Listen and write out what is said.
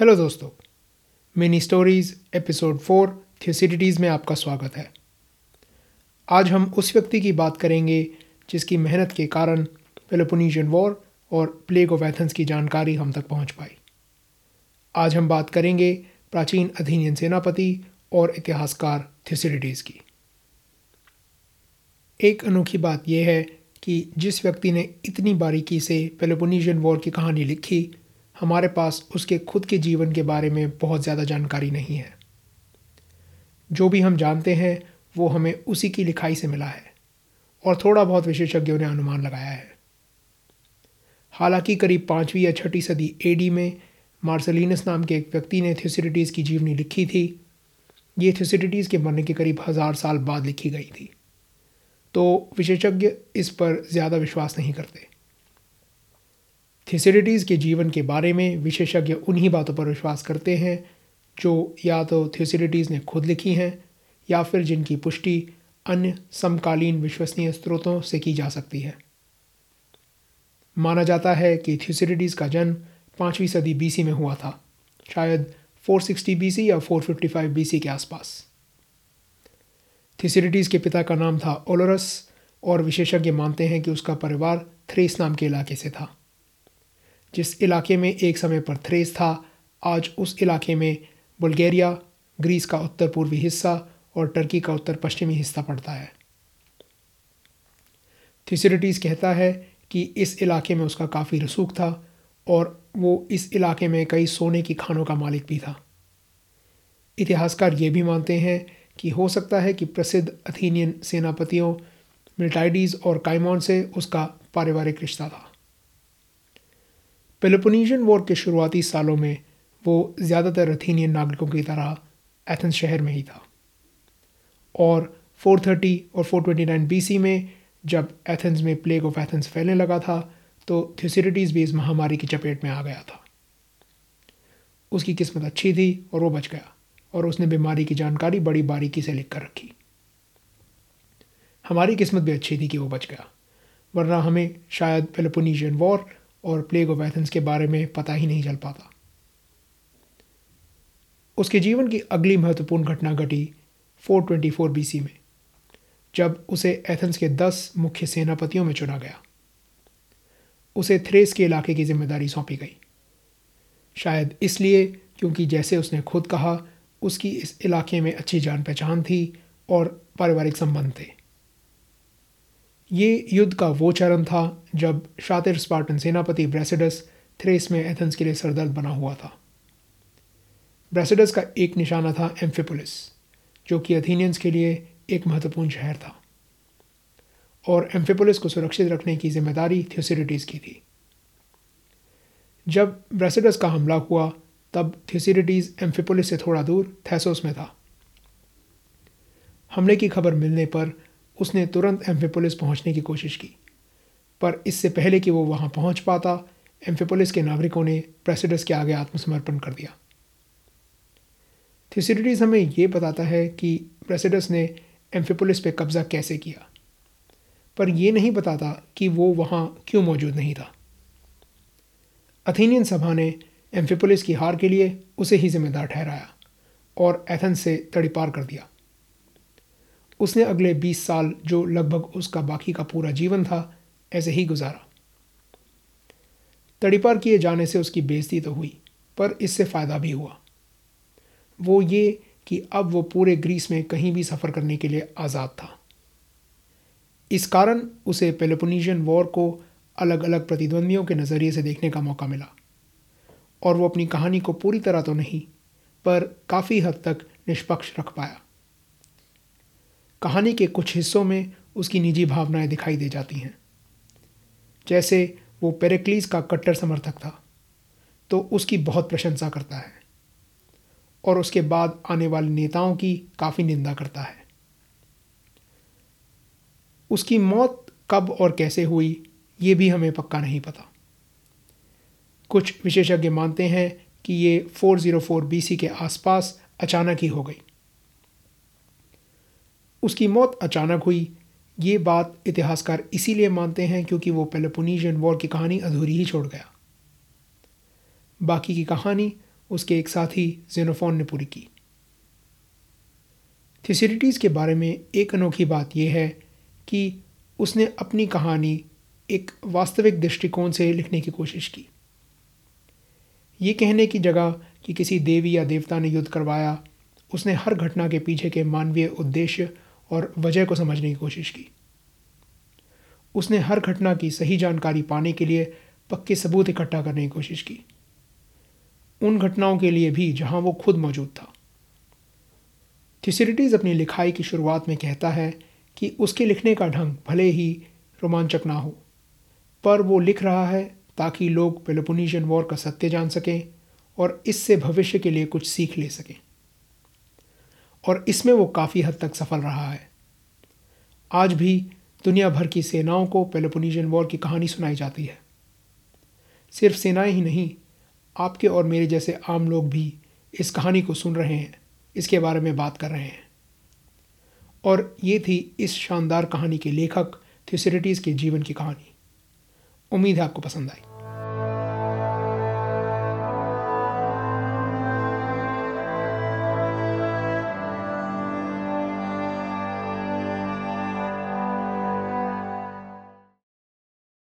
Hello दोस्तों, mini stories episode four, Thucydides में आपका स्वागत है। आज हम उस व्यक्ति की बात करेंगे जिसकी मेहनत के कारण पेलोपोनीशियन वॉर और प्लेग ऑफ़ एथेंस की जानकारी हम तक पहुँच पाई। आज हम बात करेंगे प्राचीन अधीनियन सेनापति और इतिहासकार थियोसिडिटीज़ की। एक अनोखी बात यह है कि जिस व्यक्ति ने इतनी बारीकी से पेलोपोनीशियन वॉर की कहानी लिखी हमारे पास उसके खुद के जीवन के बारे में बहुत ज़्यादा जानकारी नहीं है। जो भी हम जानते हैं, वो हमें उसी की लिखाई से मिला है और थोड़ा बहुत विशेषज्ञों ने अनुमान लगाया है। हालाँकि करीब पाँचवीं या छठी सदी एडी में मार्सलिनस नाम के एक व्यक्ति ने थ्यूसिडिटीज़ की जीवनी लिखी थी। ये थ्यूसिडिटीज़ के मरने के करीब हज़ार साल बाद लिखी गई थी। तो विशेषज्ञ इस पर ज़्यादा विश्वास नहीं करते। थियोसिडिटीज़ के जीवन के बारे में विशेषज्ञ उन्हीं बातों पर विश्वास करते हैं, जो या तो थियोसिडिटीज़ ने खुद लिखी हैं, या फिर जिनकी पुष्टि अन्य समकालीन विश्वसनीय स्रोतों से की जा सकती है। माना जाता है कि थ्यूसिडिटीज़ का जन्म पाँचवीं सदी बीसी में हुआ था, शायद 460 बीसी या 455 बीसी के आसपास। थियोसिडिटीज़ के पिता का नाम था ओलोरस और विशेषज्ञ मानते हैं कि उसका परिवार थ्रेस नाम के इलाके से था। जिस इलाके में एक समय पर थ्रेस था, आज उस इलाके में बुल्गारिया, ग्रीस का उत्तर पूर्वी हिस्सा और टर्की का उत्तर पश्चिमी हिस्सा पड़ता है। थिसरिटीज़ कहता है कि इस इलाके में उसका काफ़ी रसूख था और वो इस इलाके में कई सोने की खानों का मालिक भी था। इतिहासकार ये भी मानते हैं कि हो सकता है कि प्रसिद्ध अथीनियन सेनापतियों मिल्टाइडीज़ और काइमॉन से उसका पारिवारिक रिश्ता था। पेलोपोनीशियन वॉर के शुरुआती सालों में वो ज़्यादातर अथीनियन नागरिकों की तरह एथेंस शहर में ही था। और 430 और 429 बीसी में जब एथेंस में प्लेग ऑफ़ एथेंस फैलने लगा था तो थ्यूसिडिटीज़ भी इस महामारी की चपेट में आ गया था। उसकी किस्मत अच्छी थी और वो बच गया और उसने बीमारी की जानकारी बड़ी बारीकी से लिख कर रखी। हमारी किस्मत भी अच्छी थी कि वो बच गया, वरना हमें शायद पेलोपोनीशियन वॉर और प्लेग ऑफ़ एथेंस के बारे में पता ही नहीं चल पाता। उसके जीवन की अगली महत्वपूर्ण घटना घटी 424 बीसी में, जब उसे एथेंस के दस मुख्य सेनापतियों में चुना गया। उसे थ्रेस के इलाके की ज़िम्मेदारी सौंपी गई। शायद इसलिए क्योंकि जैसे उसने खुद कहा, उसकी इस इलाके में अच्छी जान पहचान थी और पारिवारिक संबंध थे। ये युद्ध का वो चरण था जब शातिर स्पार्टन सेनापति ब्रेसिडस थ्रेस में एथेंस के लिए सरदर्द बना हुआ था। ब्रेसिडस का एक निशाना था एम्फिपोलिस, जो कि अथीनियंस के लिए एक महत्वपूर्ण शहर था। और एम्फिपोलिस को सुरक्षित रखने की ज़िम्मेदारी थ्योसिडिटीज़ की थी। जब ब्रेसिडस का हमला हुआ, तब थ्योसिडिटीज़ एम्फिपोलिस से थोड़ा दूर थैसोस में था। हमले की खबर मिलने पर उसने तुरंत एम्फिपोलिस पहुँचने की कोशिश की। पर इससे पहले कि वो वहाँ पहुँच पाता, एम्फिपोलिस के नागरिकों ने प्रेसिडस के आगे आत्मसमर्पण कर दिया। थिसिडिटीज हमें ये बताता है कि प्रेसिडस ने एम्फिपोलिस पे कब्ज़ा कैसे किया। पर यह नहीं बताता कि वो वहाँ क्यों मौजूद नहीं था। अथीनियन सभा ने एम्फिपोलिस की हार के लिए उसे ही जिम्मेदार ठहराया और एथेंस से तड़ीपार कर दिया। उसने अगले बीस साल जो लगभग उसका बाकी का पूरा जीवन था, ऐसे ही गुजारा। तड़ीपार किए जाने से उसकी बेइज्जती तो हुई, पर इससे फ़ायदा भी हुआ। वो ये कि अब वो पूरे ग्रीस में कहीं भी सफ़र करने के लिए आज़ाद था। इस कारण उसे पेलोपोनीशियन वॉर को अलग अलग प्रतिद्वंदियों के नज़रिए से देखने का मौका मिला। और वो अपनी कहानी को पूरी तरह तो नहीं, पर काफ़ी हद तक निष्पक्ष रख पाया। कहानी के कुछ हिस्सों में उसकी निजी भावनाएँ दिखाई दे जाती हैं। जैसे वो पेरेक्लीस का कट्टर समर्थक था तो उसकी बहुत प्रशंसा करता है और उसके बाद आने वाले नेताओं की काफ़ी निंदा करता है। उसकी मौत कब और कैसे हुई, ये भी हमें पक्का नहीं पता। कुछ विशेषज्ञ मानते हैं कि ये 404 बीसी के आसपास अचानक ही हो गई। उसकी मौत अचानक हुई। ये बात इतिहासकार इसीलिए मानते हैं क्योंकि वो पेलोपोनीशियन वॉर की कहानी अधूरी ही छोड़ गया। बाकी की कहानी उसके एक साथी जेनोफोन ने पूरी की। थिसिरिटीज़ के बारे में एक अनोखी बात यह है कि उसने अपनी कहानी एक वास्तविक दृष्टिकोण से लिखने की कोशिश की। ये कहने की जगह कि किसी देवी या देवता ने युद्ध करवाया, उसने हर घटना के पीछे के मानवीय उद्देश्य और वजह को समझने की कोशिश की। उसने हर घटना की सही जानकारी पाने के लिए पक्के सबूत इकट्ठा करने की कोशिश की। उन घटनाओं के लिए भी जहाँ वो खुद मौजूद था। थिसिरिटीज़ अपनी लिखाई की शुरुआत में कहता है कि उसके लिखने का ढंग भले ही रोमांचक ना हो, पर वो लिख रहा है ताकि लोग पेलोपोनीशियन वॉर का सत्य जान सकें और इससे भविष्य के लिए कुछ सीख ले सकें। और इसमें वो काफ़ी हद तक सफल रहा है। आज भी दुनिया भर की सेनाओं को पेलोपोनीशियन वॉर की कहानी सुनाई जाती है। सिर्फ़ सेनाएँ ही नहीं, आपके और मेरे जैसे आम लोग भी इस कहानी को सुन रहे हैं, इसके बारे में बात कर रहे हैं। और ये थी इस शानदार कहानी के लेखक थ्यूसरिटीज़ के जीवन की कहानी। उम्मीद है आपको पसंद आई।